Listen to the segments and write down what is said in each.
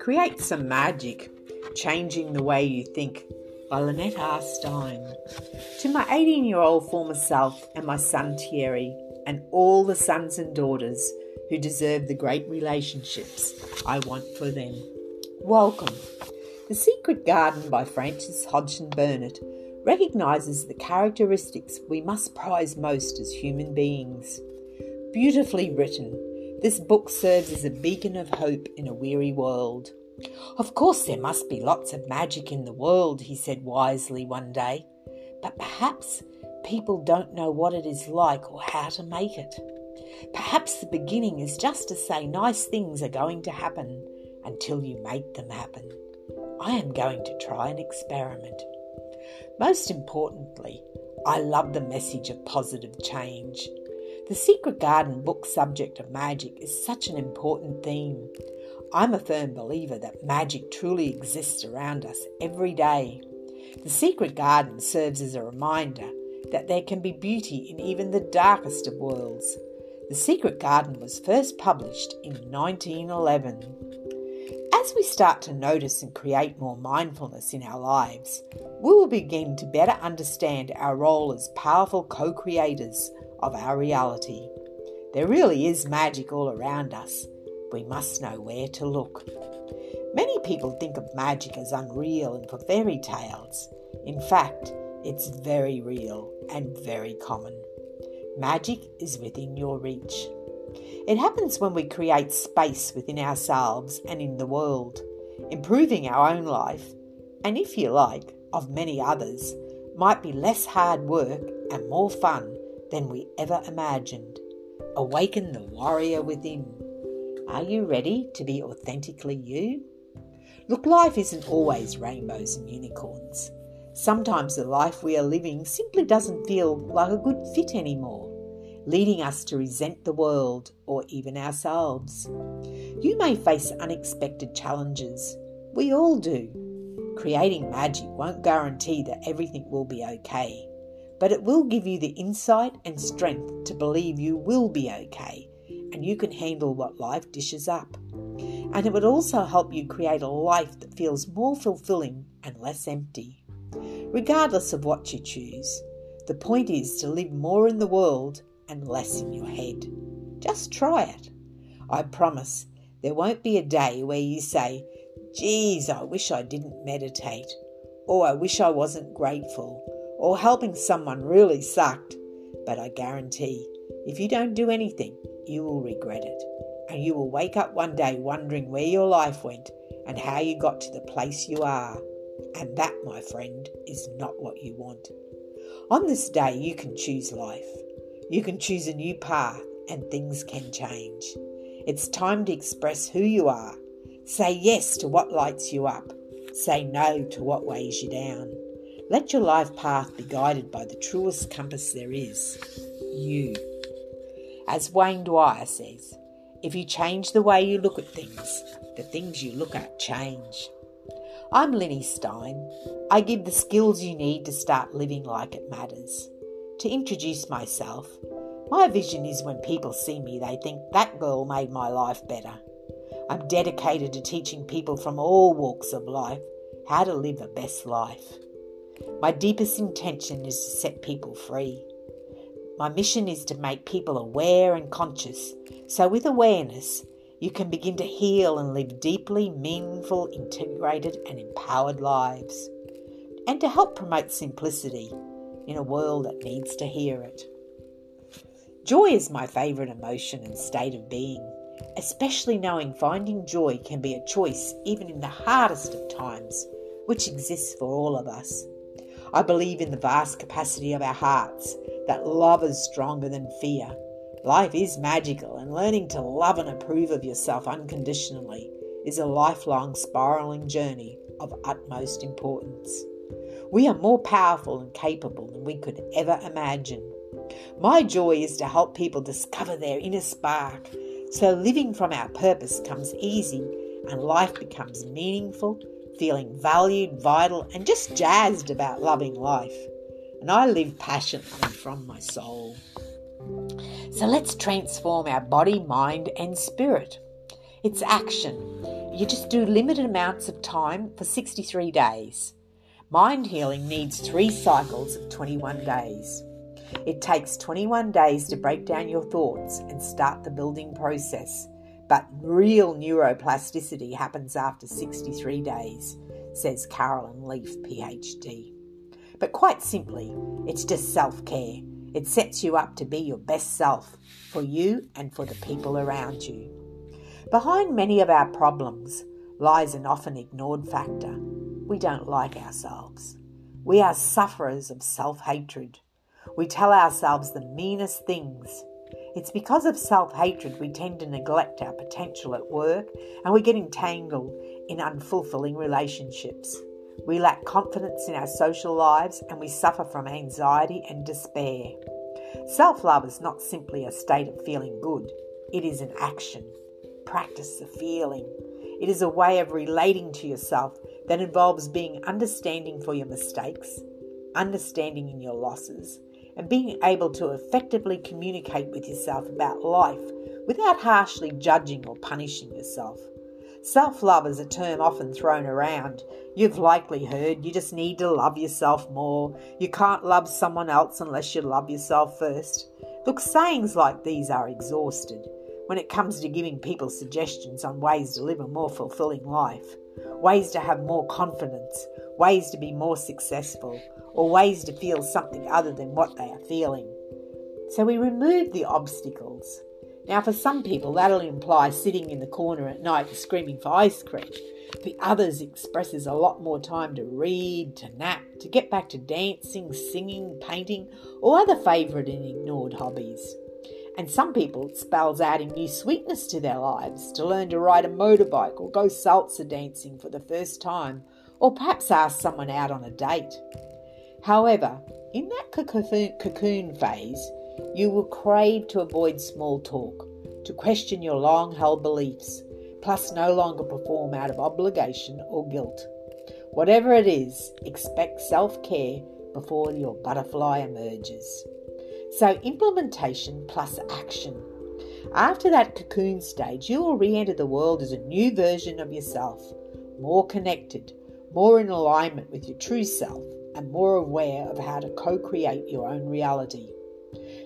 Create some magic, changing the way you think by Lynette R. Stein. To my 18 year old former self and my son Thierry, and all the sons and daughters who deserve the great relationships I want for them. Welcome. The Secret Garden by Frances Hodgson Burnett recognises the characteristics we must prize most as human beings. Beautifully written, this book serves as a beacon of hope in a weary world. Of course, there must be lots of magic in the world, he said wisely one day, but perhaps people don't know what it is like or how to make it. Perhaps the beginning is just to say nice things are going to happen until you make them happen. I am going to try an experiment. Most importantly, I love the message of positive change. The Secret Garden book subject of magic is such an important theme. I'm a firm believer that magic truly exists around us every day. The Secret Garden serves as a reminder that there can be beauty in even the darkest of worlds. The Secret Garden was first published in 1911. As we start to notice and create more mindfulness in our lives, we will begin to better understand our role as powerful co creators of our reality. There really is magic all around us. We must know where to look. Many people think of magic as unreal and for fairy tales. In fact, it's very real and very common. Magic is within your reach. It happens when we create space within ourselves and in the world, improving our own life, and if you like, of many others, might be less hard work and more fun than we ever imagined. Awaken the warrior within. Are you ready to be authentically you? Look, life isn't always rainbows and unicorns. Sometimes the life we are living simply doesn't feel like a good fit anymore, leading us to resent the world or even ourselves. You may face unexpected challenges. We all do. Creating magic won't guarantee that everything will be okay but it will give you the insight and strength to believe you will be okay and you can handle what life dishes up. And it would also help you create a life that feels more fulfilling and less empty. Regardless of what you choose, the point is to live more in the world and less in your head. Just try it. I promise there won't be a day where you say, Geez, I wish I didn't meditate, or I wish I wasn't grateful, or helping someone really sucked, but I guarantee if you don't do anything, you will regret it. And you will wake up one day wondering where your life went and how you got to the place you are. And that, my friend, is not what you want. On this day, you can choose life. You can choose a new path, and things can change. It's time to express who you are. Say yes to what lights you up. Say no to what weighs you down. Let your life path be guided by the truest compass there is you. As Wayne Dyer says, if you change the way you look at things, the things you look at change. I'm Linny Stein. I give the skills you need to start living like it matters. To introduce myself, my vision is when people see me, they think that girl made my life better. I'm dedicated to teaching people from all walks of life how to live a best life. My deepest intention is to set people free. My mission is to make people aware and conscious, so with awareness, you can begin to heal and live deeply meaningful, integrated, and empowered lives, and to help promote simplicity in a world that needs to hear it. Joy is my favourite emotion and state of being, especially knowing finding joy can be a choice even in the hardest of times, which exists for all of us. I believe in the vast capacity of our hearts, that love is stronger than fear. Life is magical, and learning to love and approve of yourself unconditionally is a lifelong spiraling journey of utmost importance. We are more powerful and capable than we could ever imagine. My joy is to help people discover their inner spark so living from our purpose comes easy and life becomes meaningful feeling valued, vital, and just jazzed about loving life. And I live passionately from my soul. So let's transform our body, mind, and spirit. It's action. You just do limited amounts of time for 63 days. Mind healing needs three cycles of 21 days. It takes 21 days to break down your thoughts and start the building process, but real neuroplasticity happens after 63 days, says Carolyn Leaf, PhD. But quite simply, it's just self care. It sets you up to be your best self for you and for the people around you. Behind many of our problems lies an often ignored factor. We don't like ourselves. We are sufferers of self hatred. We tell ourselves the meanest things. It's because of self hatred we tend to neglect our potential at work and we get entangled in unfulfilling relationships. We lack confidence in our social lives and we suffer from anxiety and despair. Self love is not simply a state of feeling good, it is an action. Practice the feeling. It is a way of relating to yourself that involves being understanding for your mistakes, understanding in your losses, and being able to effectively communicate with yourself about life without harshly judging or punishing yourself. Self love is a term often thrown around. You've likely heard you just need to love yourself more. You can't love someone else unless you love yourself first. Look, sayings like these are exhausted when it comes to giving people suggestions on ways to live a more fulfilling life, ways to have more confidence, ways to be more successful, or ways to feel something other than what they are feeling. So we remove the obstacles now, for some people, that'll imply sitting in the corner at night screaming for ice cream. For others, expresses a lot more time to read, to nap, to get back to dancing, singing, painting, or other favourite and ignored hobbies. And some people, it spells adding new sweetness to their lives, to learn to ride a motorbike or go salsa dancing for the first time, or perhaps ask someone out on a date. However, in that cocoon phase, you will crave to avoid small talk, to question your long held beliefs, plus no longer perform out of obligation or guilt. Whatever it is, expect self care before your butterfly emerges. So, implementation plus action. After that cocoon stage, you will re enter the world as a new version of yourself, more connected, more in alignment with your true self, and more aware of how to co create your own reality.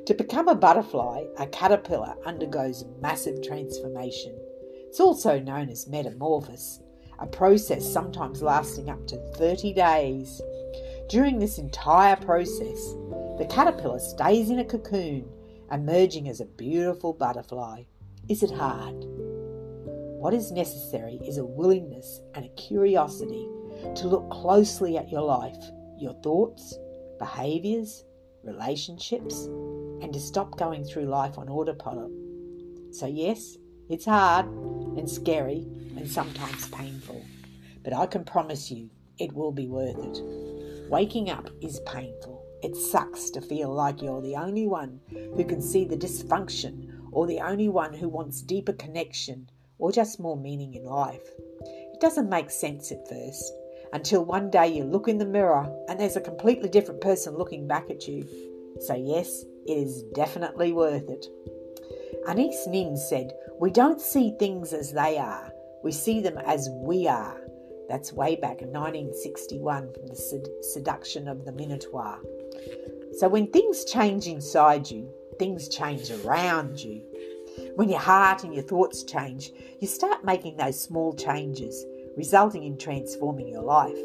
To become a butterfly, a caterpillar undergoes massive transformation. It's also known as metamorphosis, a process sometimes lasting up to 30 days. During this entire process, the caterpillar stays in a cocoon, emerging as a beautiful butterfly. Is it hard? What is necessary is a willingness and a curiosity to look closely at your life, your thoughts, behaviours, relationships, and to stop going through life on autopilot. So, yes, it's hard and scary and sometimes painful, but I can promise you it will be worth it. Waking up is painful. It sucks to feel like you're the only one who can see the dysfunction or the only one who wants deeper connection or just more meaning in life. It doesn't make sense at first until one day you look in the mirror and there's a completely different person looking back at you. So, yes, it is definitely worth it. Anaïs Nin said, We don't see things as they are, we see them as we are. That's way back in 1961 from the seduction of the Minotaur. So when things change inside you, things change around you. When your heart and your thoughts change, you start making those small changes, resulting in transforming your life.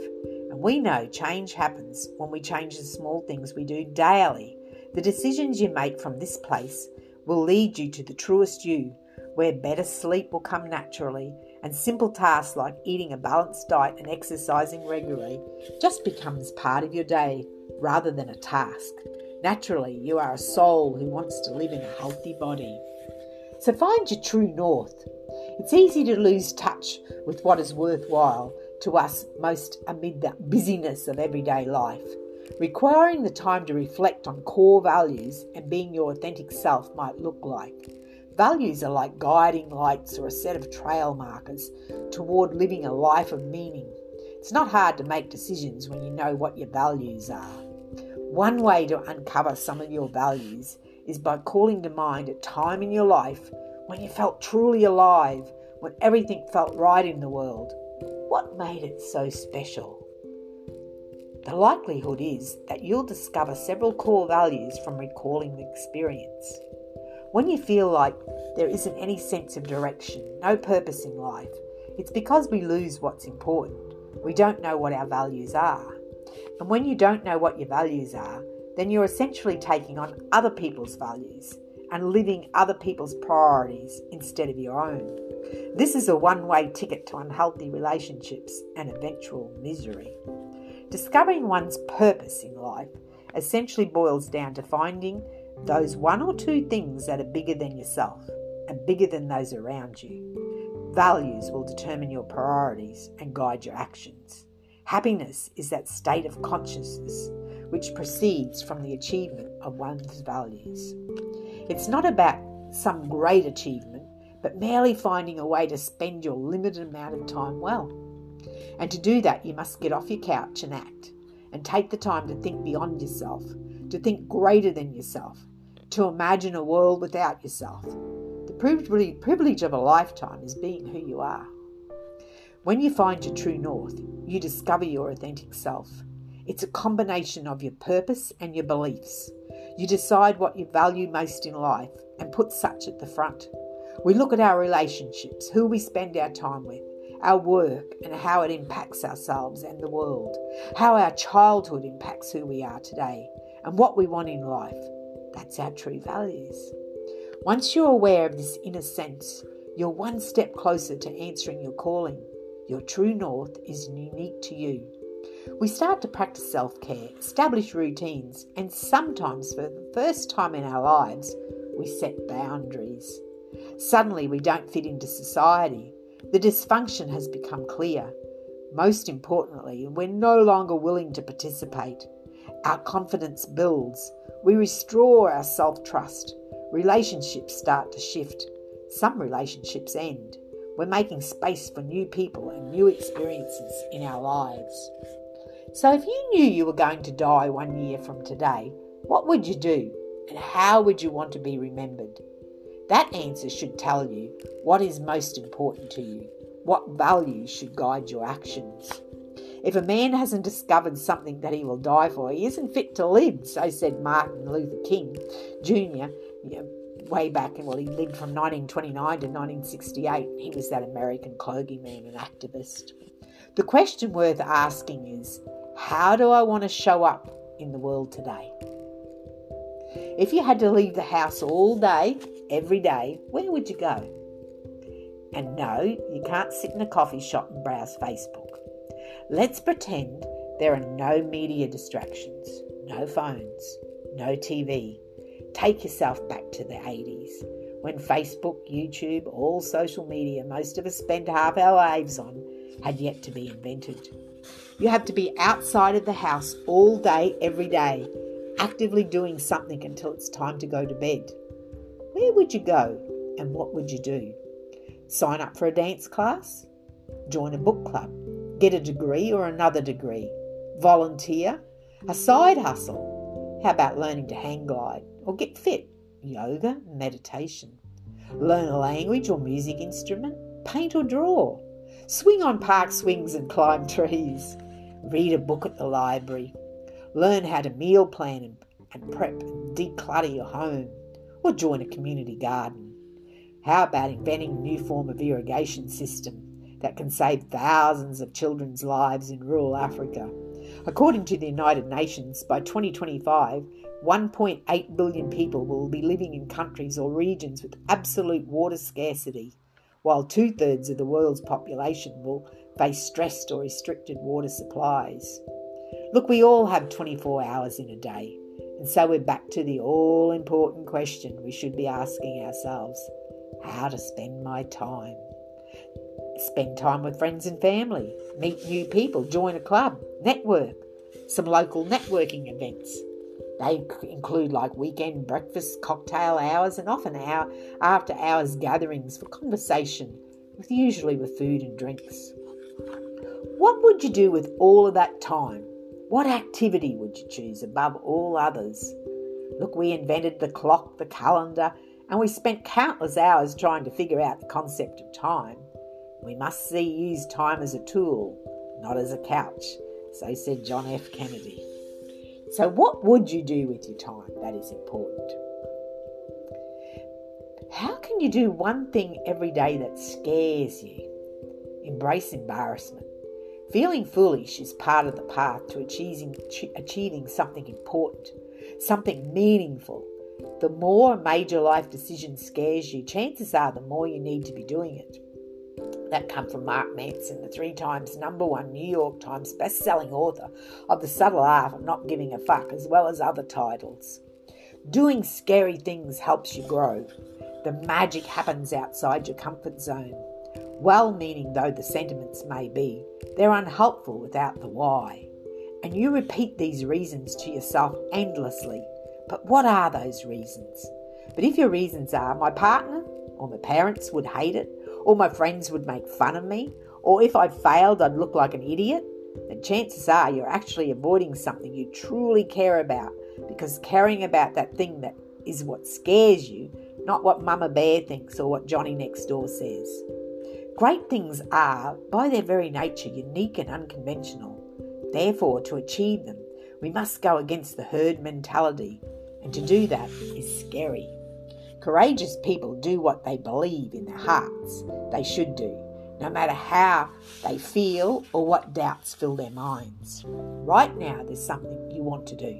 And we know change happens when we change the small things we do daily the decisions you make from this place will lead you to the truest you, where better sleep will come naturally, and simple tasks like eating a balanced diet and exercising regularly just becomes part of your day rather than a task. Naturally, you are a soul who wants to live in a healthy body. So find your true north. It's easy to lose touch with what is worthwhile to us most amid the busyness of everyday life. Requiring the time to reflect on core values and being your authentic self might look like. Values are like guiding lights or a set of trail markers toward living a life of meaning. It's not hard to make decisions when you know what your values are. One way to uncover some of your values is by calling to mind a time in your life when you felt truly alive, when everything felt right in the world. What made it so special? The likelihood is that you'll discover several core values from recalling the experience. When you feel like there isn't any sense of direction, no purpose in life, it's because we lose what's important. We don't know what our values are. And when you don't know what your values are, then you're essentially taking on other people's values and living other people's priorities instead of your own. This is a one way ticket to unhealthy relationships and eventual misery. Discovering one's purpose in life essentially boils down to finding those one or two things that are bigger than yourself and bigger than those around you. Values will determine your priorities and guide your actions. Happiness is that state of consciousness which proceeds from the achievement of one's values. It's not about some great achievement, but merely finding a way to spend your limited amount of time well. And to do that, you must get off your couch and act, and take the time to think beyond yourself, to think greater than yourself, to imagine a world without yourself. The privilege of a lifetime is being who you are. When you find your true north, you discover your authentic self. It's a combination of your purpose and your beliefs. You decide what you value most in life and put such at the front. We look at our relationships, who we spend our time with, our work and how it impacts ourselves and the world, how our childhood impacts who we are today, and what we want in life. That's our true values. Once you're aware of this inner sense, you're one step closer to answering your calling. Your true north is unique to you. We start to practice self care, establish routines, and sometimes for the first time in our lives, we set boundaries. Suddenly, we don't fit into society. The dysfunction has become clear. Most importantly, we're no longer willing to participate. Our confidence builds. We restore our self trust. Relationships start to shift. Some relationships end. We're making space for new people and new experiences in our lives. So, if you knew you were going to die one year from today, what would you do? And how would you want to be remembered? That answer should tell you what is most important to you, what values should guide your actions. If a man hasn't discovered something that he will die for, he isn't fit to live, so said Martin Luther King Jr. Way back, and well, he lived from 1929 to 1968. He was that American clergyman and activist. The question worth asking is how do I want to show up in the world today? If you had to leave the house all day, every day, where would you go? And no, you can't sit in a coffee shop and browse Facebook. Let's pretend there are no media distractions, no phones, no TV. Take yourself back to the 80s when Facebook, YouTube, all social media most of us spend half our lives on had yet to be invented. You have to be outside of the house all day, every day, actively doing something until it's time to go to bed. Where would you go and what would you do? Sign up for a dance class? Join a book club? Get a degree or another degree? Volunteer? A side hustle? How about learning to hang glide or get fit? Yoga, meditation. Learn a language or music instrument? Paint or draw? Swing on park swings and climb trees? Read a book at the library? Learn how to meal plan and, and prep and declutter your home? or join a community garden. How about inventing a new form of irrigation system that can save thousands of children's lives in rural Africa? According to the United Nations, by 2025, 1.8 billion people will be living in countries or regions with absolute water scarcity, while two thirds of the world's population will face stressed or restricted water supplies. Look, we all have 24 hours in a day. And so we're back to the all important question we should be asking ourselves how to spend my time. Spend time with friends and family, meet new people, join a club, network, some local networking events. They include like weekend breakfasts, cocktail hours, and often our after hours gatherings for conversation, with usually with food and drinks. What would you do with all of that time? What activity would you choose above all others? Look, we invented the clock, the calendar, and we spent countless hours trying to figure out the concept of time. We must see use time as a tool, not as a couch. So said John F. Kennedy. So, what would you do with your time? That is important. How can you do one thing every day that scares you? Embrace embarrassment. Feeling foolish is part of the path to achieving, achieving something important, something meaningful. The more a major life decision scares you, chances are the more you need to be doing it. That come from Mark Manson, the three times number one New York Times best-selling author of The Subtle Art of Not Giving a Fuck, as well as other titles. Doing scary things helps you grow. The magic happens outside your comfort zone. Well meaning though the sentiments may be, they're unhelpful without the why. And you repeat these reasons to yourself endlessly. But what are those reasons? But if your reasons are, my partner or my parents would hate it, or my friends would make fun of me, or if I failed, I'd look like an idiot, then chances are you're actually avoiding something you truly care about because caring about that thing that is what scares you, not what Mama Bear thinks or what Johnny next door says. Great things are, by their very nature, unique and unconventional. Therefore, to achieve them, we must go against the herd mentality, and to do that is scary. Courageous people do what they believe in their hearts they should do, no matter how they feel or what doubts fill their minds. Right now, there's something you want to do,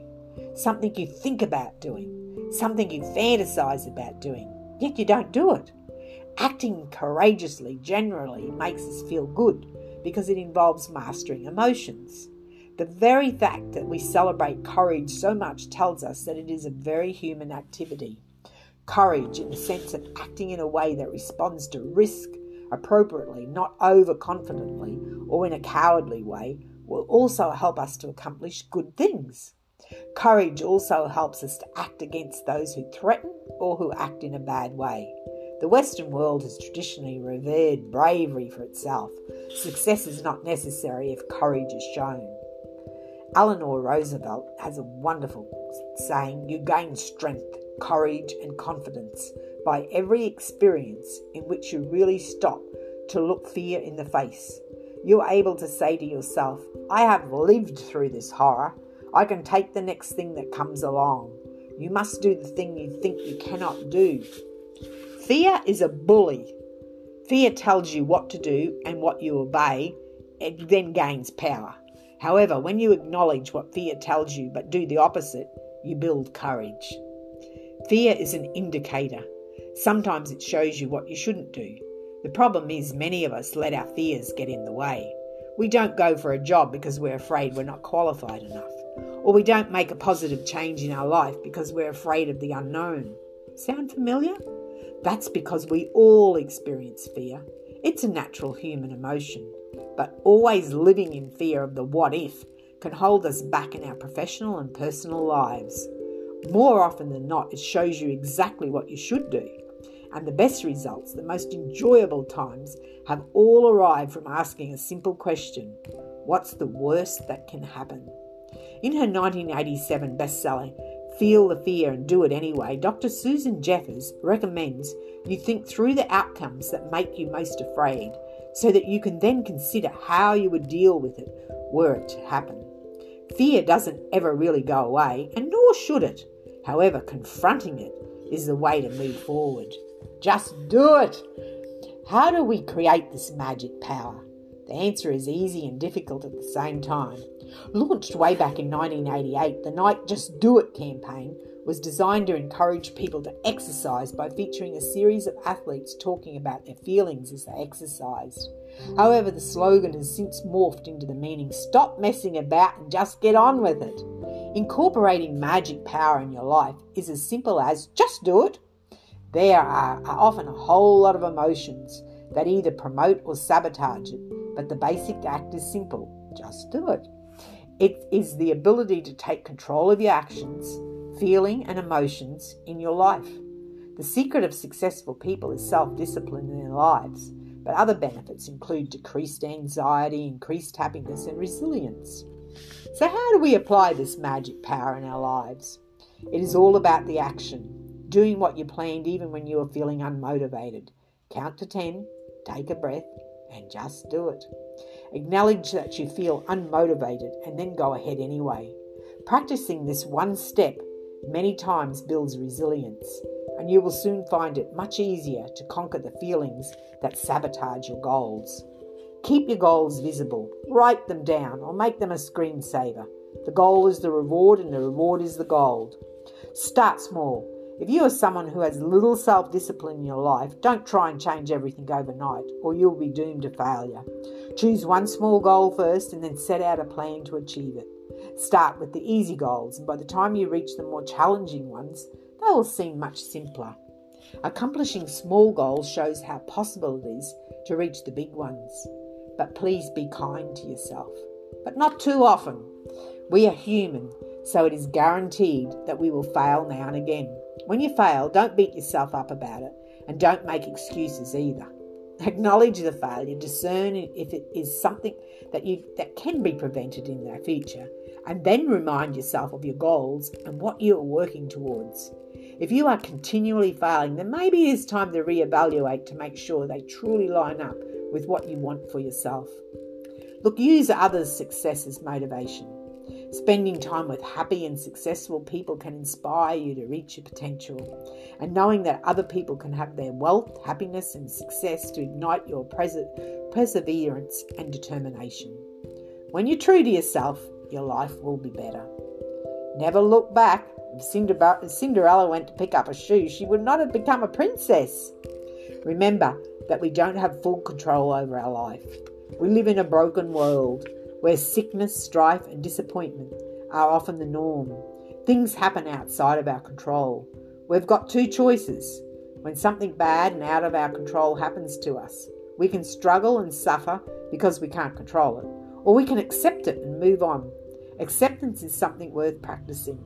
something you think about doing, something you fantasize about doing, yet you don't do it. Acting courageously generally makes us feel good because it involves mastering emotions. The very fact that we celebrate courage so much tells us that it is a very human activity. Courage, in the sense of acting in a way that responds to risk appropriately, not overconfidently or in a cowardly way, will also help us to accomplish good things. Courage also helps us to act against those who threaten or who act in a bad way. The Western world has traditionally revered bravery for itself. Success is not necessary if courage is shown. Eleanor Roosevelt has a wonderful saying You gain strength courage, and confidence by every experience in which you really stop to look fear in the face. You're able to say to yourself, I have lived through this horror. I can take the next thing that comes along. You must do the thing you think you cannot do. Fear is a bully. Fear tells you what to do and what you obey, it then gains power. However, when you acknowledge what fear tells you but do the opposite, you build courage. Fear is an indicator. Sometimes it shows you what you shouldn't do. The problem is, many of us let our fears get in the way. We don't go for a job because we're afraid we're not qualified enough. Or we don't make a positive change in our life because we're afraid of the unknown. Sound familiar? That's because we all experience fear. It's a natural human emotion. But always living in fear of the what if can hold us back in our professional and personal lives. More often than not, it shows you exactly what you should do. And the best results, the most enjoyable times, have all arrived from asking a simple question What's the worst that can happen? In her 1987 bestseller, Feel the Fear and Do It Anyway, Dr. Susan Jeffers recommends you think through the outcomes that make you most afraid so that you can then consider how you would deal with it were it to happen. Fear doesn't ever really go away, and nor should it. However, confronting it is the way to move forward. Just do it! How do we create this magic power? The answer is easy and difficult at the same time. Launched way back in 1988, the Nike Just Do It campaign was designed to encourage people to exercise by featuring a series of athletes talking about their feelings as they exercised. However, the slogan has since morphed into the meaning stop messing about and just get on with it. Incorporating magic power in your life is as simple as just do it. There are, often a whole lot of emotions that either promote or sabotage it, but the basic act is simple just do it. It is the ability to take control of your actions, feeling, and emotions in your life. The secret of successful people is self discipline in their lives, but other benefits include decreased anxiety, increased happiness, and resilience. So, how do we apply this magic power in our lives? It is all about the action, doing what you planned even when you are feeling unmotivated. Count to 10, take a breath, and just do it. Acknowledge that you feel unmotivated and then go ahead anyway. Practicing this one step many times builds resilience, and you will soon find it much easier to conquer the feelings that sabotage your goals. Keep your goals visible, write them down, or make them a screensaver. The goal is the reward, and the reward is the gold. Start small. If you are someone who has little self discipline in your life, don't try and change everything overnight, or you'll be doomed to failure. Choose one small goal first and then set out a plan to achieve it. Start with the easy goals, and by the time you reach the more challenging ones, they will seem much simpler. Accomplishing small goals shows how possible it is to reach the big ones. But please be kind to yourself, but not too often. We are human, so it is guaranteed that we will fail now and again. When you fail, don't beat yourself up about it and don't make excuses either. Acknowledge the failure, discern if it is something that you that can be prevented in the future, and then remind yourself of your goals and what you are working towards. If you are continually failing, then maybe it is time to reevaluate to make sure they truly line up with what you want for yourself. Look, use others' success as motivation. Spending time with happy and successful people can inspire you to reach your potential. And knowing that other people can have their wealth, happiness, and success to ignite your perseverance and determination. When you're true to yourself, your life will be better. Never look back. If Cinderella went to pick up a shoe, she would not have become a princess. Remember that we don't have full control over our life. We live in a broken world where sickness, strife, and disappointment are often the norm. Things happen outside of our control. We've got two choices. When something bad and out of our control happens to us, we can struggle and suffer because we can't control it, or we can accept it and move on. Acceptance is something worth practicing,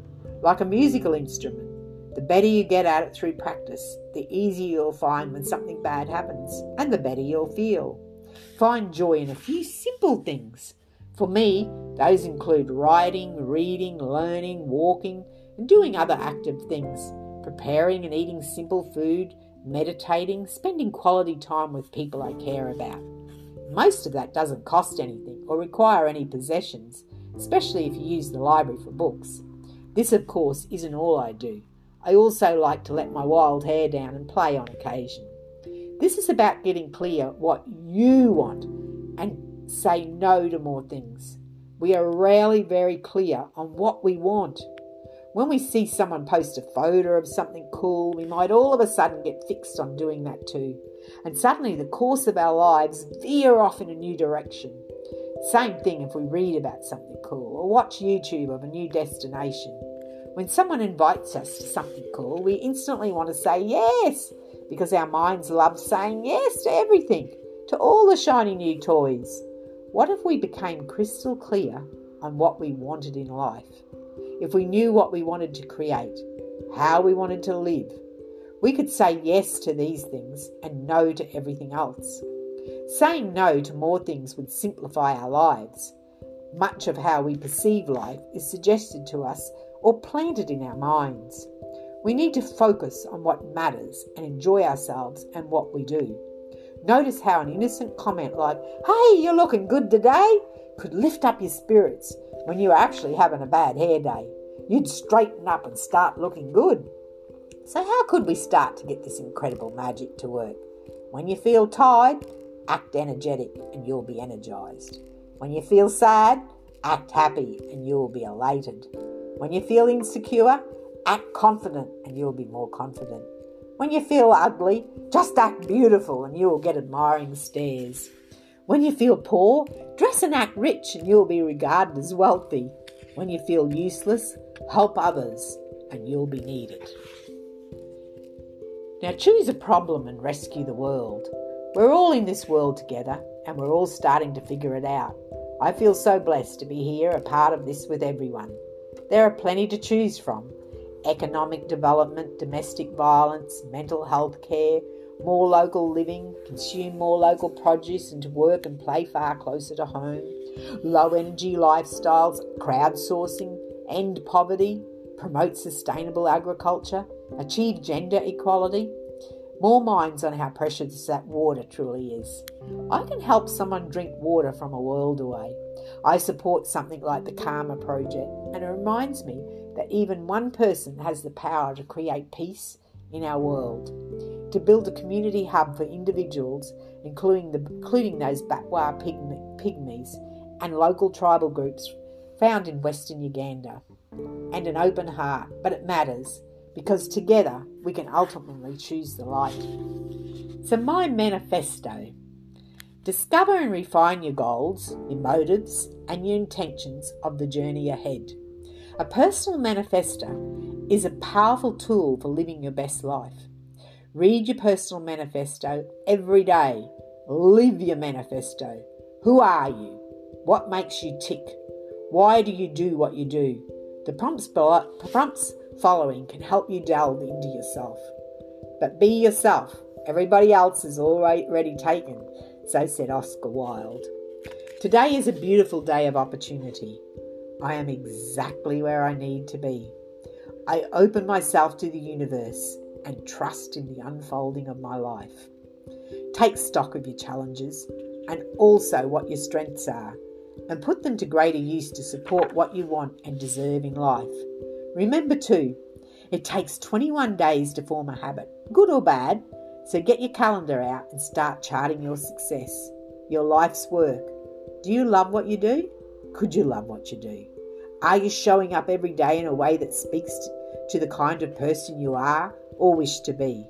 like a musical instrument. The better you get at it through practice, the easier you'll find when something bad happens, and the better you'll feel. Find joy in a few simple things for me, those include writing, reading, learning, walking, and doing other active things, preparing and eating simple food, meditating, spending quality time with people I care about. Most of that doesn't cost anything or require any possessions, especially if you use the library for books. This, of course, isn't all I do. I also like to let my wild hair down and play on occasion. This is about getting clear what you want and say no to more things. We are rarely very clear on what we want. When we see someone post a photo of something cool, we might all of a sudden get fixed on doing that too. And suddenly the course of our lives veer off in a new direction. Same thing if we read about something cool or watch YouTube of a new destination. When someone invites us to something cool, we instantly want to say yes because our minds love saying yes to everything, to all the shiny new toys. What if we became crystal clear on what we wanted in life? If we knew what we wanted to create, how we wanted to live, we could say yes to these things and no to everything else. Saying no to more things would simplify our lives. Much of how we perceive life is suggested to us or planted in our minds. We need to focus on what matters and enjoy ourselves and what we do. Notice how an innocent comment like, hey, you're looking good today, could lift up your spirits when you're actually having a bad hair day. You'd straighten up and start looking good. So, how could we start to get this incredible magic to work? When you feel tired, act energetic and you'll be energized. When you feel sad, act happy and you'll be elated. When you feel insecure, act confident and you'll be more confident. When you feel ugly, just act beautiful and you will get admiring stares. When you feel poor, dress and act rich and you will be regarded as wealthy. When you feel useless, help others and you'll be needed. Now choose a problem and rescue the world. We're all in this world together and we're all starting to figure it out. I feel so blessed to be here, a part of this with everyone. There are plenty to choose from, economic development, domestic violence, mental health care, more local living, consume more local produce and to work and play far closer to home, low energy lifestyles, crowdsourcing, end poverty, promote sustainable agriculture, achieve gender equality, more minds on how precious that water truly is. I can help someone drink water from a world away. I support something like the Karma Project, and it reminds me that even one person has the power to create peace in our world. To build a community hub for individuals, including, the, including those Batwa pygmies and local tribal groups found in Western Uganda. And an open heart, but it matters because together we can ultimately choose the light. So, my manifesto discover and refine your goals, your motives, and your intentions of the journey ahead. A personal manifesto is a powerful tool for living your best life. Read your personal manifesto every day. Live your manifesto. Who are you? What makes you tick? Why do you do what you do? The prompts, prompts following can help you delve into yourself. But be yourself. Everybody else is already taken, so said Oscar Wilde. Today is a beautiful day of opportunity. I am exactly where I need to be. I open myself to the universe and trust in the unfolding of my life. Take stock of your challenges and also what your strengths are and put them to greater use to support what you want and deserve in life. Remember, too, it takes 21 days to form a habit, good or bad, so get your calendar out and start charting your success, your life's work. Do you love what you do? Could you love what you do? Are you showing up every day in a way that speaks to the kind of person you are or wish to be?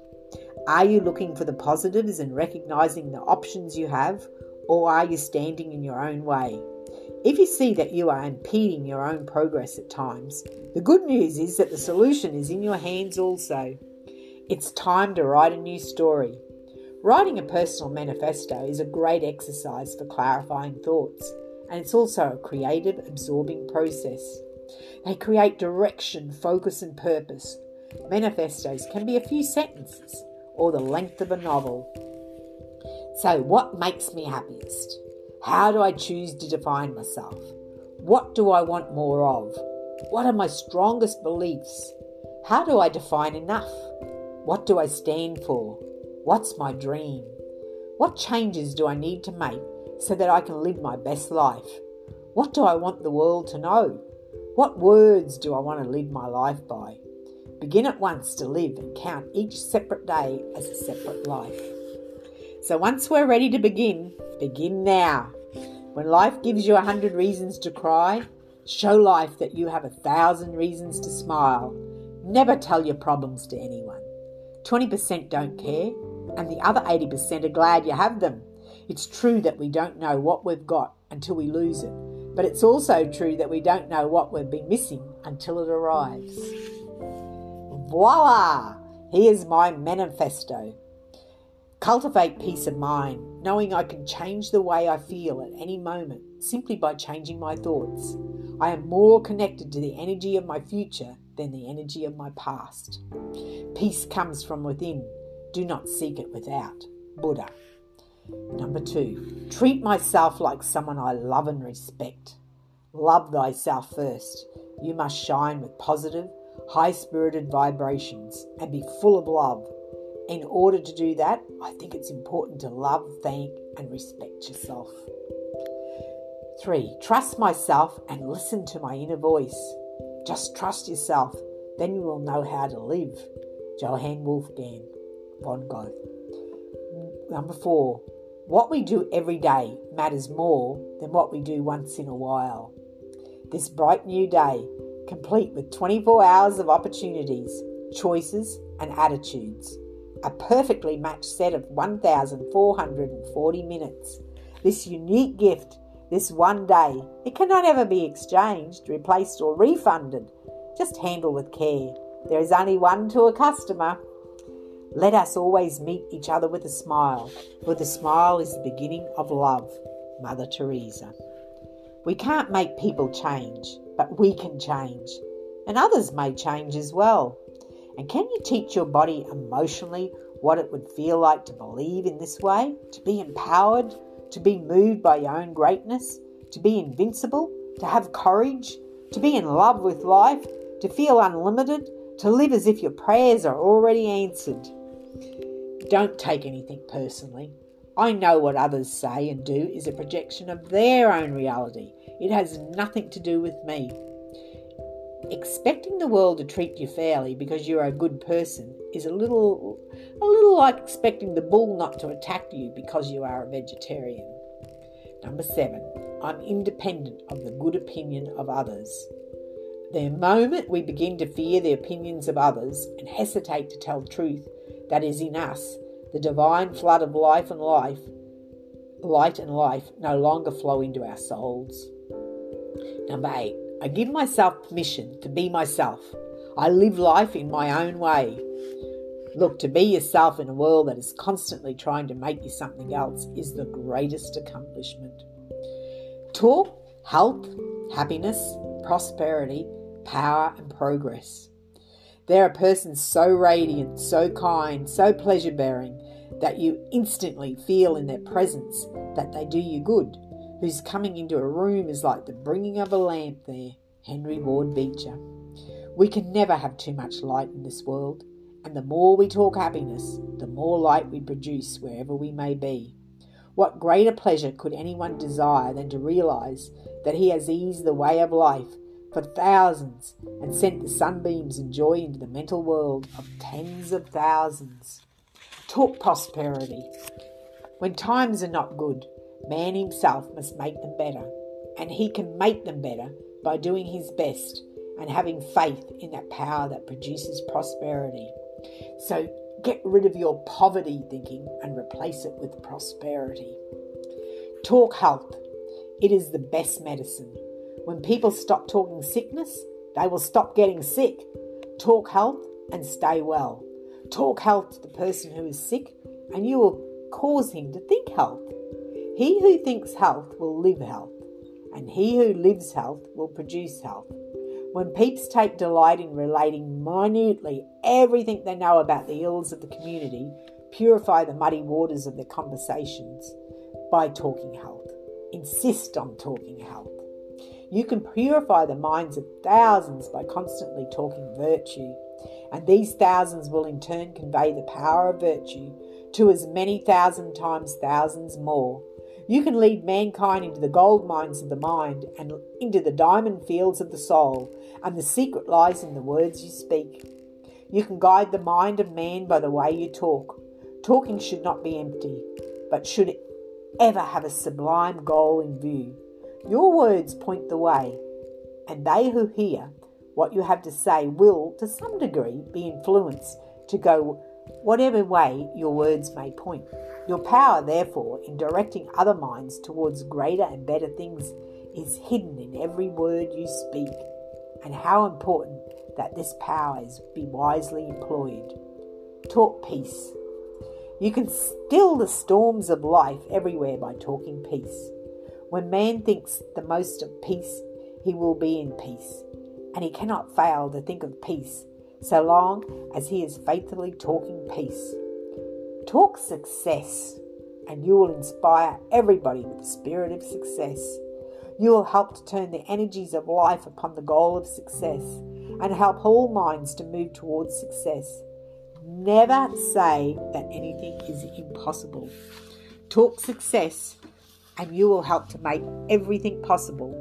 Are you looking for the positives and recognizing the options you have, or are you standing in your own way? If you see that you are impeding your own progress at times, the good news is that the solution is in your hands also. It's time to write a new story. Writing a personal manifesto is a great exercise for clarifying thoughts, and it's also a creative, absorbing process. They create direction, focus, and purpose. Manifestos can be a few sentences or the length of a novel. So, what makes me happiest? How do I choose to define myself? What do I want more of? What are my strongest beliefs? How do I define enough? What do I stand for? What's my dream? What changes do I need to make so that I can live my best life? What do I want the world to know? What words do I want to live my life by? Begin at once to live and count each separate day as a separate life. So once we're ready to begin, begin now. When life gives you a hundred reasons to cry, show life that you have a thousand reasons to smile. Never tell your problems to anyone. 20% don't care, and the other 80% are glad you have them. It's true that we don't know what we've got until we lose it, but it's also true that we don't know what we've been missing until it arrives. Voila! Here's my manifesto. Cultivate peace of mind, knowing I can change the way I feel at any moment simply by changing my thoughts. I am more connected to the energy of my future than the energy of my past. Peace comes from within. Do not seek it without. Buddha. Number two, treat myself like someone I love and respect. Love thyself first. You must shine with positive, high spirited vibrations and be full of love in order to do that, I think it's important to love, thank, and respect yourself. Three, trust myself and listen to my inner voice. Just trust yourself, then you will know how to live. Johann Wolfgang von Goethe. Number four, what we do every day matters more than what we do once in a while. This bright new day, complete with 24 hours of opportunities, choices, and attitudes a perfectly matched set of 1,440 minutes. This unique gift, this one day, it cannot ever be exchanged, replaced, or refunded. Just handle with care. There is only one to a customer. Let us always meet each other with a smile, for the smile is the beginning of love. Mother Teresa. We can't make people change, but we can change, and others may change as well. And can you teach your body emotionally what it would feel like to believe in this way, to be empowered, to be moved by your own greatness, to be invincible, to have courage, to be in love with life, to feel unlimited, to live as if your prayers are already answered. Don't take anything personally. I know what others say and do is a projection of their own reality. It has nothing to do with me. Expecting the world to treat you fairly because you're a good person is a little a little like expecting the bull not to attack you because you are a vegetarian. Number 7. I'm independent of the good opinion of others. The moment we begin to fear the opinions of others and hesitate to tell truth that is in us, the divine flood of life and life, light and life no longer flow into our souls. Number eight, I give myself permission to be myself. I live life in my own way. Look, to be yourself in a world that is constantly trying to make you something else is the greatest accomplishment. Talk, health, happiness, prosperity, power, and progress. There are persons so radiant, so kind, so pleasure bearing that you instantly feel in their presence that they do you good, whose coming into a room is like the bringing of a lamp there. Henry Ward Beecher. We can never have too much light in this world, and the more we talk happiness, the more light we produce wherever we may be. What greater pleasure could anyone desire than to realize that he has eased the way of life for thousands and sent the sunbeams and joy into the mental world of tens of thousands. Talk prosperity. When times are not good, man himself must make them better, and he can make them better by doing his best and having faith in that power that produces prosperity. So get rid of your poverty thinking and replace it with prosperity. Talk health. It is the best medicine. When people stop talking sickness, they will stop getting sick. Talk health and stay well. Talk health to the person who is sick, and you will cause him to think health. He who thinks health will live health, and he who lives health will produce health. When peeps take delight in relating minutely everything they know about the ills of the community, purify the muddy waters of their conversations by talking health. Insist on talking health. You can purify the minds of thousands by constantly talking virtue, and these thousands will in turn convey the power of virtue to as many thousand times thousands more. You can lead mankind into the gold mines of the mind and into the diamond fields of the soul, and the secret lies in the words you speak. You can guide the mind of man by the way you talk. Talking should not be empty, but should ever have a sublime goal in view. Your words point the way, and they who hear what you have to say will, to some degree, be influenced to go whatever way your words may point. Your power, therefore, in directing other minds towards greater and better things is hidden in every word you speak, and how important that this power is be wisely employed. Talk peace. You can still the storms of life everywhere by talking peace. When man thinks the most of peace, he will be in peace, and he cannot fail to think of peace so long as he is faithfully talking peace. Talk success, and you will inspire everybody with the spirit of success. You will help to turn the energies of life upon the goal of success and help all minds to move towards success. Never say that anything is impossible. Talk success and you will help to make everything possible.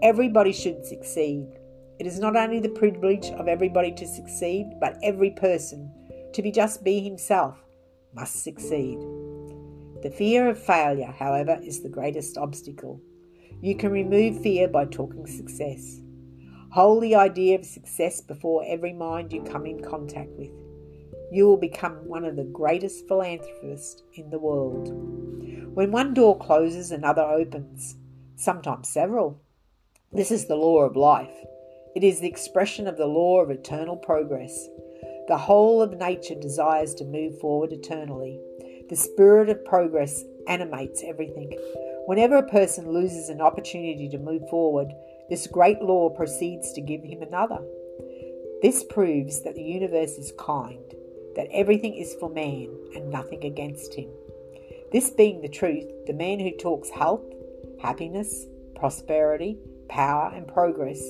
Everybody should succeed. It is not only the privilege of everybody to succeed, but every person to be just be himself must succeed. The fear of failure, however, is the greatest obstacle. You can remove fear by talking success. Hold the idea of success before every mind you come in contact with. You will become one of the greatest philanthropists in the world. When one door closes, another opens, sometimes several. This is the law of life. It is the expression of the law of eternal progress. The whole of nature desires to move forward eternally. The spirit of progress animates everything. Whenever a person loses an opportunity to move forward, this great law proceeds to give him another. This proves that the universe is kind, that everything is for man and nothing against him. This being the truth, the man who talks health, happiness, prosperity, power, and progress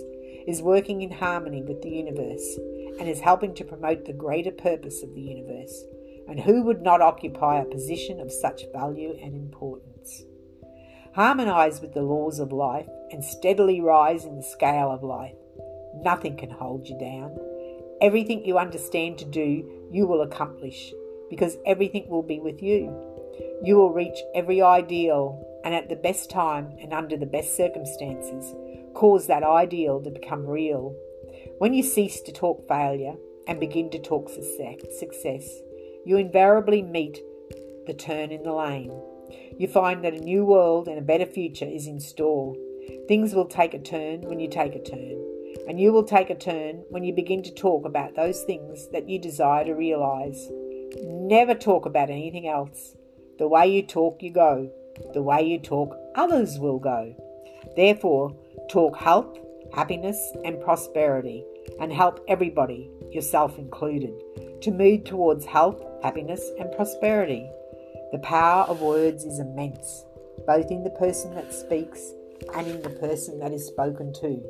is working in harmony with the universe and is helping to promote the greater purpose of the universe. And who would not occupy a position of such value and importance? Harmonize with the laws of life and steadily rise in the scale of life. Nothing can hold you down. Everything you understand to do, you will accomplish because everything will be with you. You will reach every ideal and at the best time and under the best circumstances, cause that ideal to become real. When you cease to talk failure and begin to talk success, you invariably meet the turn in the lane. You find that a new world and a better future is in store. Things will take a turn when you take a turn, and you will take a turn when you begin to talk about those things that you desire to realize. Never talk about anything else. The way you talk, you go. The way you talk, others will go. Therefore, talk health, happiness, and prosperity, and help everybody, yourself included, to move towards health, happiness, and prosperity. The power of words is immense, both in the person that speaks and in the person that is spoken to.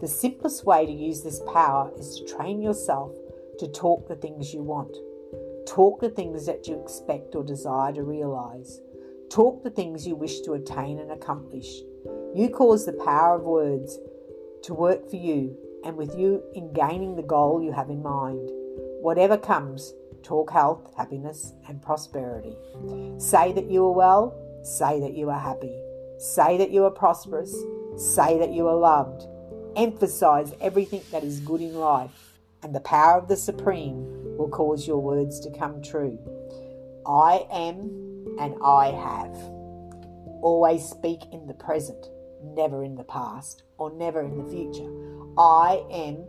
The simplest way to use this power is to train yourself to talk the things you want. Talk the things that you expect or desire to realize. Talk the things you wish to attain and accomplish. You cause the power of words to work for you and with you in gaining the goal you have in mind. Whatever comes, talk health, happiness, and prosperity. Say that you are well, say that you are happy. Say that you are prosperous, say that you are loved. Emphasize everything that is good in life, and the power of the Supreme will cause your words to come true. I am and I have. Always speak in the present, never in the past or never in the future. I am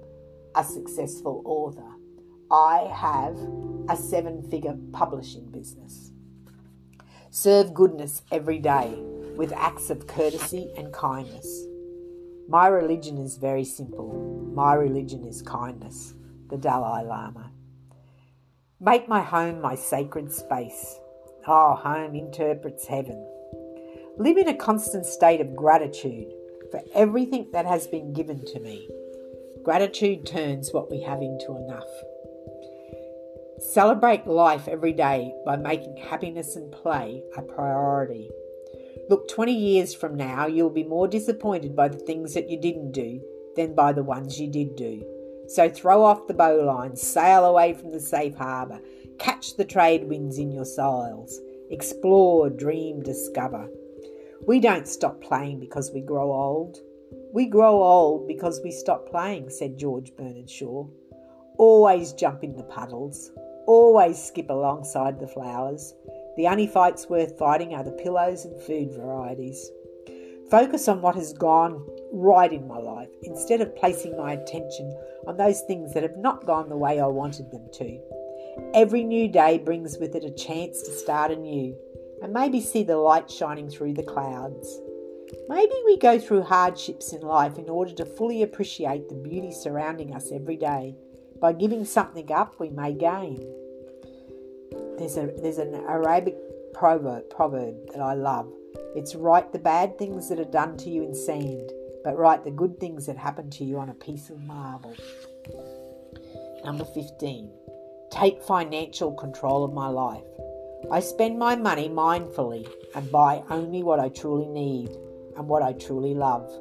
a successful author. I have a seven figure publishing business. Serve goodness every day with acts of courtesy and kindness. My religion is very simple. My religion is kindness. The Dalai Lama. Make my home my sacred space. Oh, home interprets heaven. Live in a constant state of gratitude for everything that has been given to me. Gratitude turns what we have into enough. Celebrate life every day by making happiness and play a priority. Look, 20 years from now, you'll be more disappointed by the things that you didn't do than by the ones you did do. So throw off the bowline, sail away from the safe harbour, Catch the trade winds in your sails. Explore, dream, discover. We don't stop playing because we grow old. We grow old because we stop playing, said George Bernard Shaw. Always jump in the puddles. Always skip alongside the flowers. The only fights worth fighting are the pillows and food varieties. Focus on what has gone right in my life instead of placing my attention on those things that have not gone the way I wanted them to. Every new day brings with it a chance to start anew and maybe see the light shining through the clouds. Maybe we go through hardships in life in order to fully appreciate the beauty surrounding us every day. By giving something up, we may gain. There's, a, there's an Arabic proverb, proverb that I love. It's write the bad things that are done to you in sand, but write the good things that happen to you on a piece of marble. Number 15 take financial control of my life. I spend my money mindfully and buy only what I truly need and what I truly love.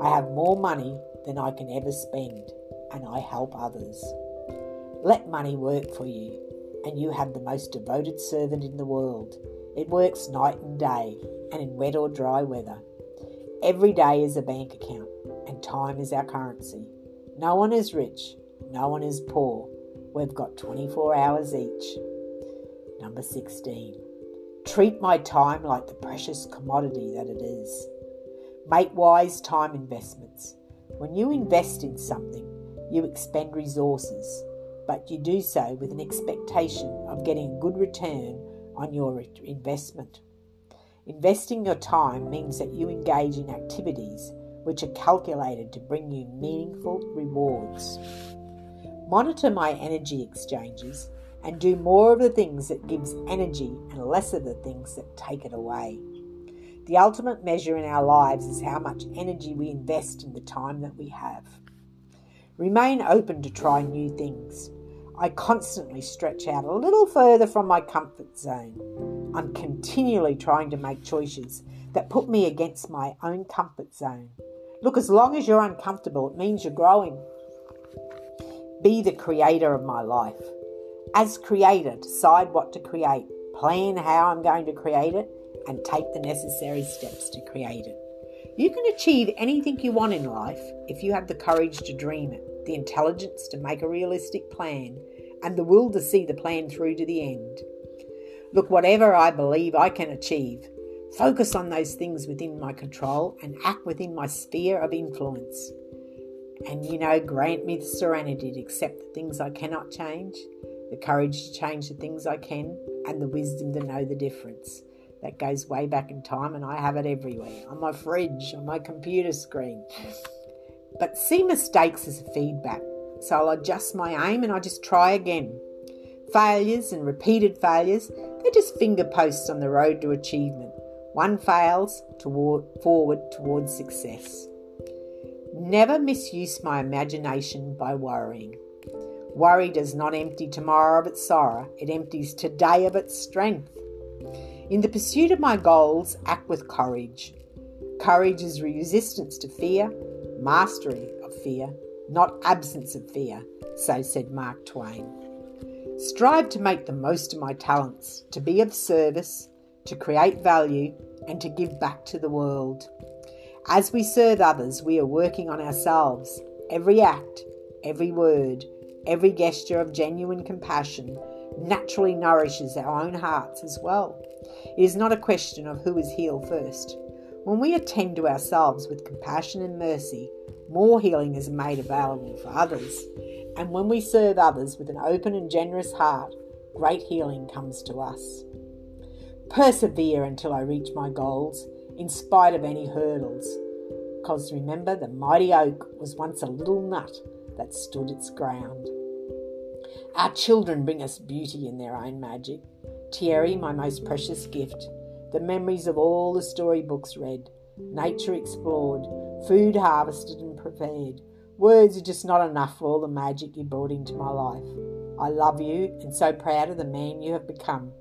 I have more money than I can ever spend and I help others. Let money work for you and you have the most devoted servant in the world. It works night and day and in wet or dry weather. Every day is a bank account and time is our currency. No one is rich, no one is poor We've got 24 hours each. Number 16. Treat my time like the precious commodity that it is. Make wise time investments. When you invest in something, you expend resources, but you do so with an expectation of getting a good return on your investment. Investing your time means that you engage in activities which are calculated to bring you meaningful rewards monitor my energy exchanges, and do more of the things that gives energy and less of the things that take it away. The ultimate measure in our lives is how much energy we invest in the time that we have. Remain open to try new things. I constantly stretch out a little further from my comfort zone. I'm continually trying to make choices that put me against my own comfort zone. Look, as long as you're uncomfortable, it means you're growing. Be the creator of my life. As creator, decide what to create, plan how I'm going to create it, and take the necessary steps to create it. You can achieve anything you want in life if you have the courage to dream it, the intelligence to make a realistic plan, and the will to see the plan through to the end. Look, whatever I believe I can achieve, focus on those things within my control and act within my sphere of influence. And you know, grant me the serenity to accept the things I cannot change, the courage to change the things I can, and the wisdom to know the difference. That goes way back in time, and I have it everywhere on my fridge, on my computer screen. But see mistakes as feedback. So I'll adjust my aim and I just try again. Failures and repeated failures, they're just finger posts on the road to achievement. One fails toward, forward towards success. Never misuse my imagination by worrying. Worry does not empty tomorrow of its sorrow, it empties today of its strength. In the pursuit of my goals, act with courage. Courage is resistance to fear, mastery of fear, not absence of fear, so said Mark Twain. Strive to make the most of my talents, to be of service, to create value, and to give back to the world. As we serve others, we are working on ourselves. Every act, every word, every gesture of genuine compassion naturally nourishes our own hearts as well. It is not a question of who is healed first. When we attend to ourselves with compassion and mercy, more healing is made available for others. And when we serve others with an open and generous heart, great healing comes to us. Persevere until I reach my goals, in spite of any hurdles. Because remember, the mighty oak was once a little nut that stood its ground. Our children bring us beauty in their own magic. Thierry, my most precious gift, the memories of all the storybooks read, nature explored, food harvested and prepared. Words are just not enough for all the magic you brought into my life. I love you and so proud of the man you have become.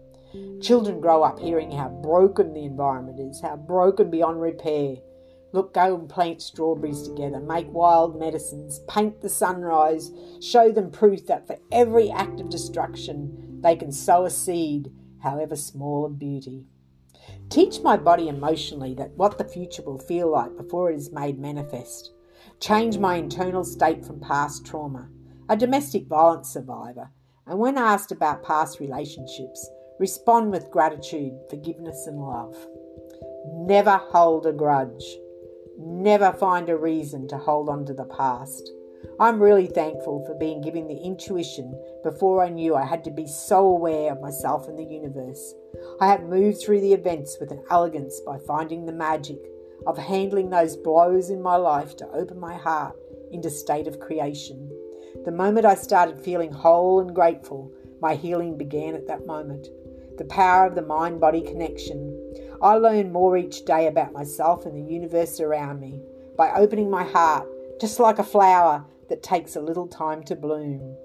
Children grow up hearing how broken the environment is, how broken beyond repair. Look, go and plant strawberries together, make wild medicines, paint the sunrise, show them proof that for every act of destruction they can sow a seed, however small of beauty. Teach my body emotionally that what the future will feel like before it is made manifest. Change my internal state from past trauma. A domestic violence survivor, and when asked about past relationships, respond with gratitude, forgiveness, and love. Never hold a grudge. Never find a reason to hold on to the past. I'm really thankful for being given the intuition before I knew I had to be so aware of myself and the universe. I have moved through the events with an elegance by finding the magic of handling those blows in my life to open my heart into state of creation. The moment I started feeling whole and grateful, my healing began at that moment. The power of the mind body connection. I learn more each day about myself and the universe around me by opening my heart just like a flower that takes a little time to bloom.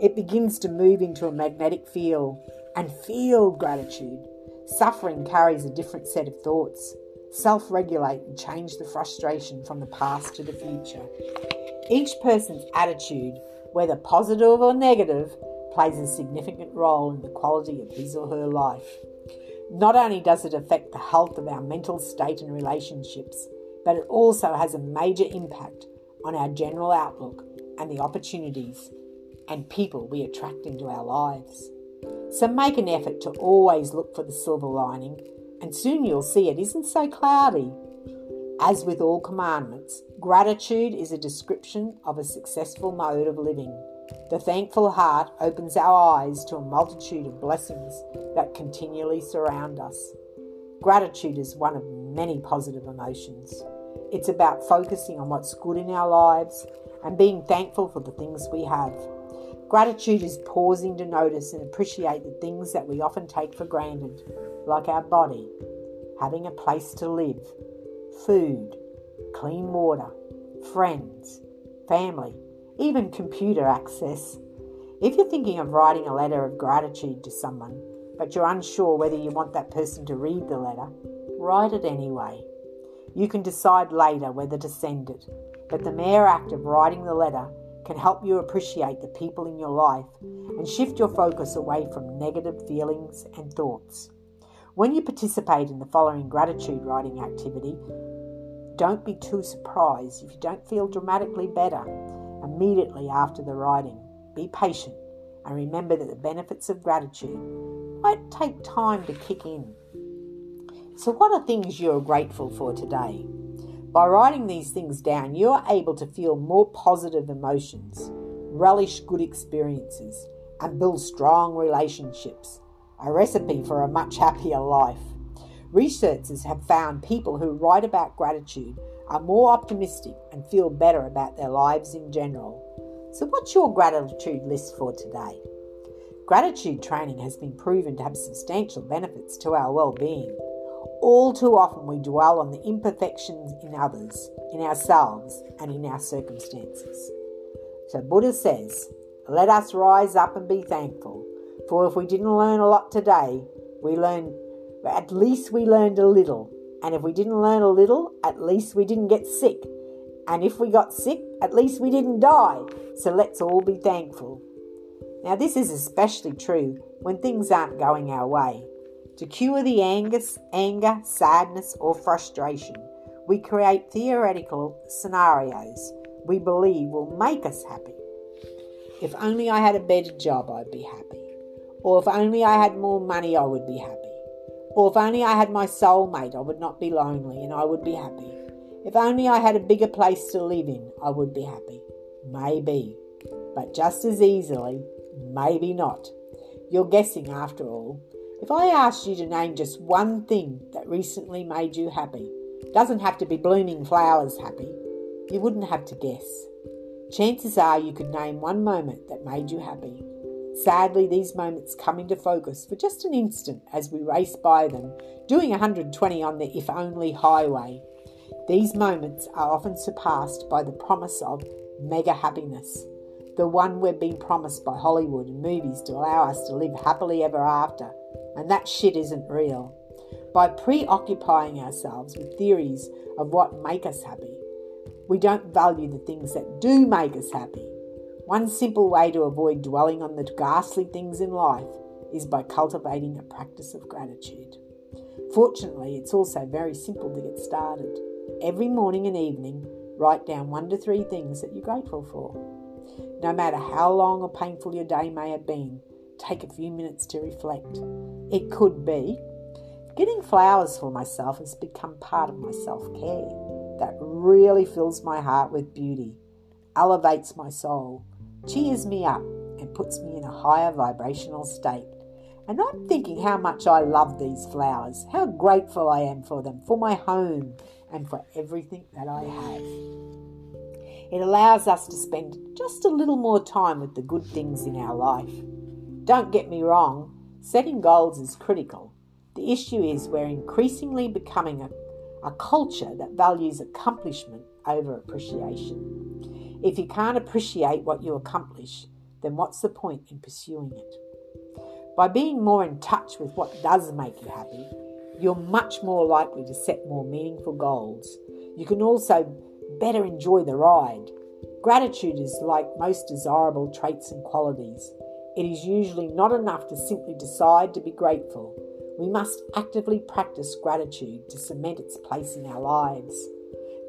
It begins to move into a magnetic field and feel gratitude. Suffering carries a different set of thoughts. Self regulate and change the frustration from the past to the future. Each person's attitude, whether positive or negative, plays a significant role in the quality of his or her life. Not only does it affect the health of our mental state and relationships, but it also has a major impact on our general outlook and the opportunities and people we attract into our lives. So make an effort to always look for the silver lining, and soon you'll see it isn't so cloudy. As with all commandments, gratitude is a description of a successful mode of living. The thankful heart opens our eyes to a multitude of blessings that continually surround us. Gratitude is one of many positive emotions. It's about focusing on what's good in our lives and being thankful for the things we have. Gratitude is pausing to notice and appreciate the things that we often take for granted, like our body, having a place to live, food, clean water, friends, family, even computer access. If you're thinking of writing a letter of gratitude to someone, but you're unsure whether you want that person to read the letter, write it anyway. You can decide later whether to send it, but the mere act of writing the letter can help you appreciate the people in your life and shift your focus away from negative feelings and thoughts. When you participate in the following gratitude writing activity, don't be too surprised if you don't feel dramatically better immediately after the writing. Be patient and remember that the benefits of gratitude might take time to kick in. So, what are things you're grateful for today? By writing these things down, you are able to feel more positive emotions, relish good experiences, and build strong relationships. A recipe for a much happier life. Researchers have found people who write about gratitude are more optimistic and feel better about their lives in general. So, what's your gratitude list for today? Gratitude training has been proven to have substantial benefits to our well being. All too often, we dwell on the imperfections in others, in ourselves, and in our circumstances. So, Buddha says, Let us rise up and be thankful, for if we didn't learn a lot today, we learned, at least we learned a little. And if we didn't learn a little, at least we didn't get sick. And if we got sick, at least we didn't die. So let's all be thankful. Now, this is especially true when things aren't going our way. To cure the angus, anger, sadness, or frustration, we create theoretical scenarios we believe will make us happy. If only I had a better job, I'd be happy. Or if only I had more money, I would be happy. Or if only I had my soulmate, I would not be lonely and I would be happy. If only I had a bigger place to live in, I would be happy. Maybe. But just as easily, maybe not. You're guessing after all. If I asked you to name just one thing that recently made you happy, doesn't have to be blooming flowers happy, you wouldn't have to guess. Chances are you could name one moment that made you happy. Sadly, these moments come into focus for just an instant as we race by them, doing 120 on the if only highway. These moments are often surpassed by the promise of mega happiness, the one we've been promised by Hollywood and movies to allow us to live happily ever after and that shit isn't real. By preoccupying ourselves with theories of what make us happy, we don't value the things that do make us happy. One simple way to avoid dwelling on the ghastly things in life is by cultivating a practice of gratitude. Fortunately, it's also very simple to get started. Every morning and evening, write down one to three things that you're grateful for. No matter how long or painful your day may have been, take a few minutes to reflect. It could be getting flowers for myself has become part of my self care. That really fills my heart with beauty, elevates my soul, cheers me up, and puts me in a higher vibrational state. And I'm thinking how much I love these flowers, how grateful I am for them, for my home, and for everything that I have. It allows us to spend just a little more time with the good things in our life. Don't get me wrong, setting goals is critical. The issue is we're increasingly becoming a, a culture that values accomplishment over appreciation. If you can't appreciate what you accomplish, then what's the point in pursuing it? By being more in touch with what does make you happy, you're much more likely to set more meaningful goals. You can also better enjoy the ride. Gratitude is like most desirable traits and qualities. It is usually not enough to simply decide to be grateful. We must actively practice gratitude to cement its place in our lives.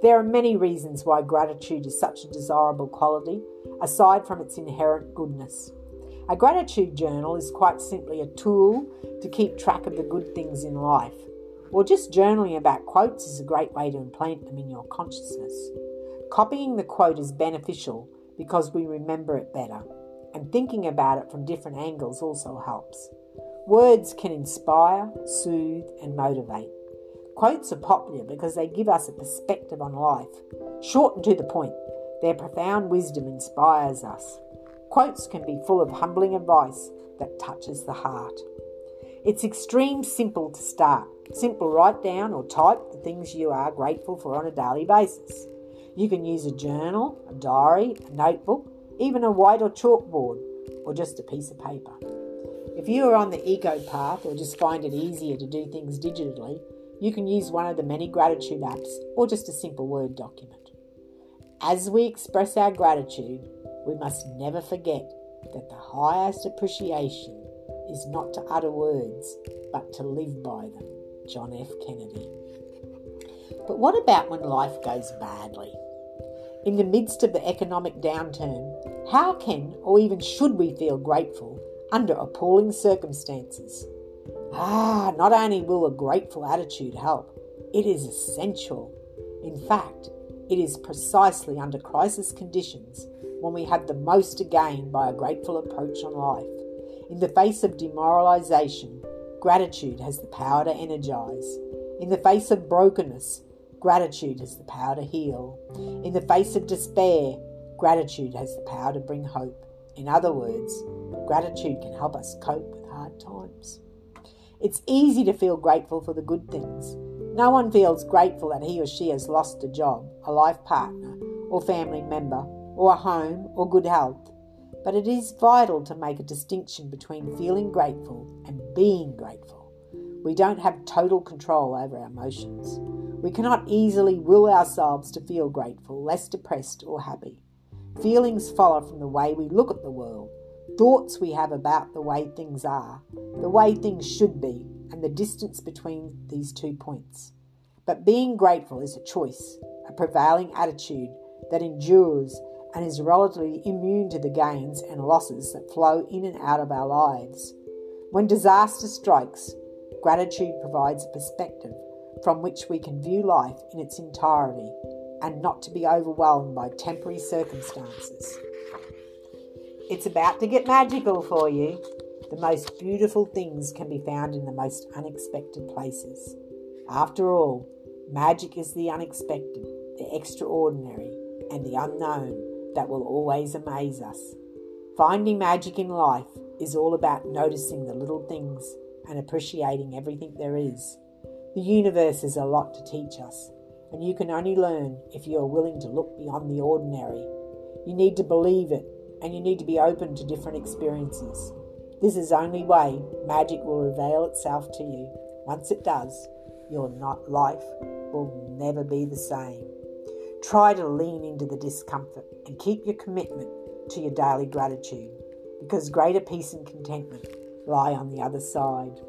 There are many reasons why gratitude is such a desirable quality, aside from its inherent goodness. A gratitude journal is quite simply a tool to keep track of the good things in life, or just journaling about quotes is a great way to implant them in your consciousness. Copying the quote is beneficial because we remember it better and thinking about it from different angles also helps. Words can inspire, soothe, and motivate. Quotes are popular because they give us a perspective on life. Short and to the point, their profound wisdom inspires us. Quotes can be full of humbling advice that touches the heart. It's extreme simple to start. Simple write down or type the things you are grateful for on a daily basis. You can use a journal, a diary, a notebook, even a white or chalkboard, or just a piece of paper. If you are on the eco path or just find it easier to do things digitally, you can use one of the many gratitude apps or just a simple Word document. As we express our gratitude, we must never forget that the highest appreciation is not to utter words, but to live by them. John F. Kennedy. But what about when life goes badly? In the midst of the economic downturn, how can or even should we feel grateful under appalling circumstances? Ah, not only will a grateful attitude help, it is essential. In fact, it is precisely under crisis conditions when we have the most to gain by a grateful approach on life. In the face of demoralization, gratitude has the power to energize. In the face of brokenness, gratitude has the power to heal. In the face of despair, gratitude has the power to bring hope. In other words, gratitude can help us cope with hard times. It's easy to feel grateful for the good things. No one feels grateful that he or she has lost a job, a life partner, or family member, or a home, or good health. But it is vital to make a distinction between feeling grateful and being grateful. We don't have total control over our emotions. We cannot easily will ourselves to feel grateful, less depressed, or happy. Feelings follow from the way we look at the world, thoughts we have about the way things are, the way things should be, and the distance between these two points. But being grateful is a choice, a prevailing attitude that endures and is relatively immune to the gains and losses that flow in and out of our lives. When disaster strikes, gratitude provides a perspective from which we can view life in its entirety and not to be overwhelmed by temporary circumstances. It's about to get magical for you. The most beautiful things can be found in the most unexpected places. After all, magic is the unexpected, the extraordinary, and the unknown that will always amaze us. Finding magic in life is all about noticing the little things and appreciating everything there is. The universe has a lot to teach us, and you can only learn if you are willing to look beyond the ordinary. You need to believe it, and you need to be open to different experiences. This is the only way magic will reveal itself to you. Once it does, your life will never be the same. Try to lean into the discomfort and keep your commitment to your daily gratitude because greater peace and contentment lie on the other side.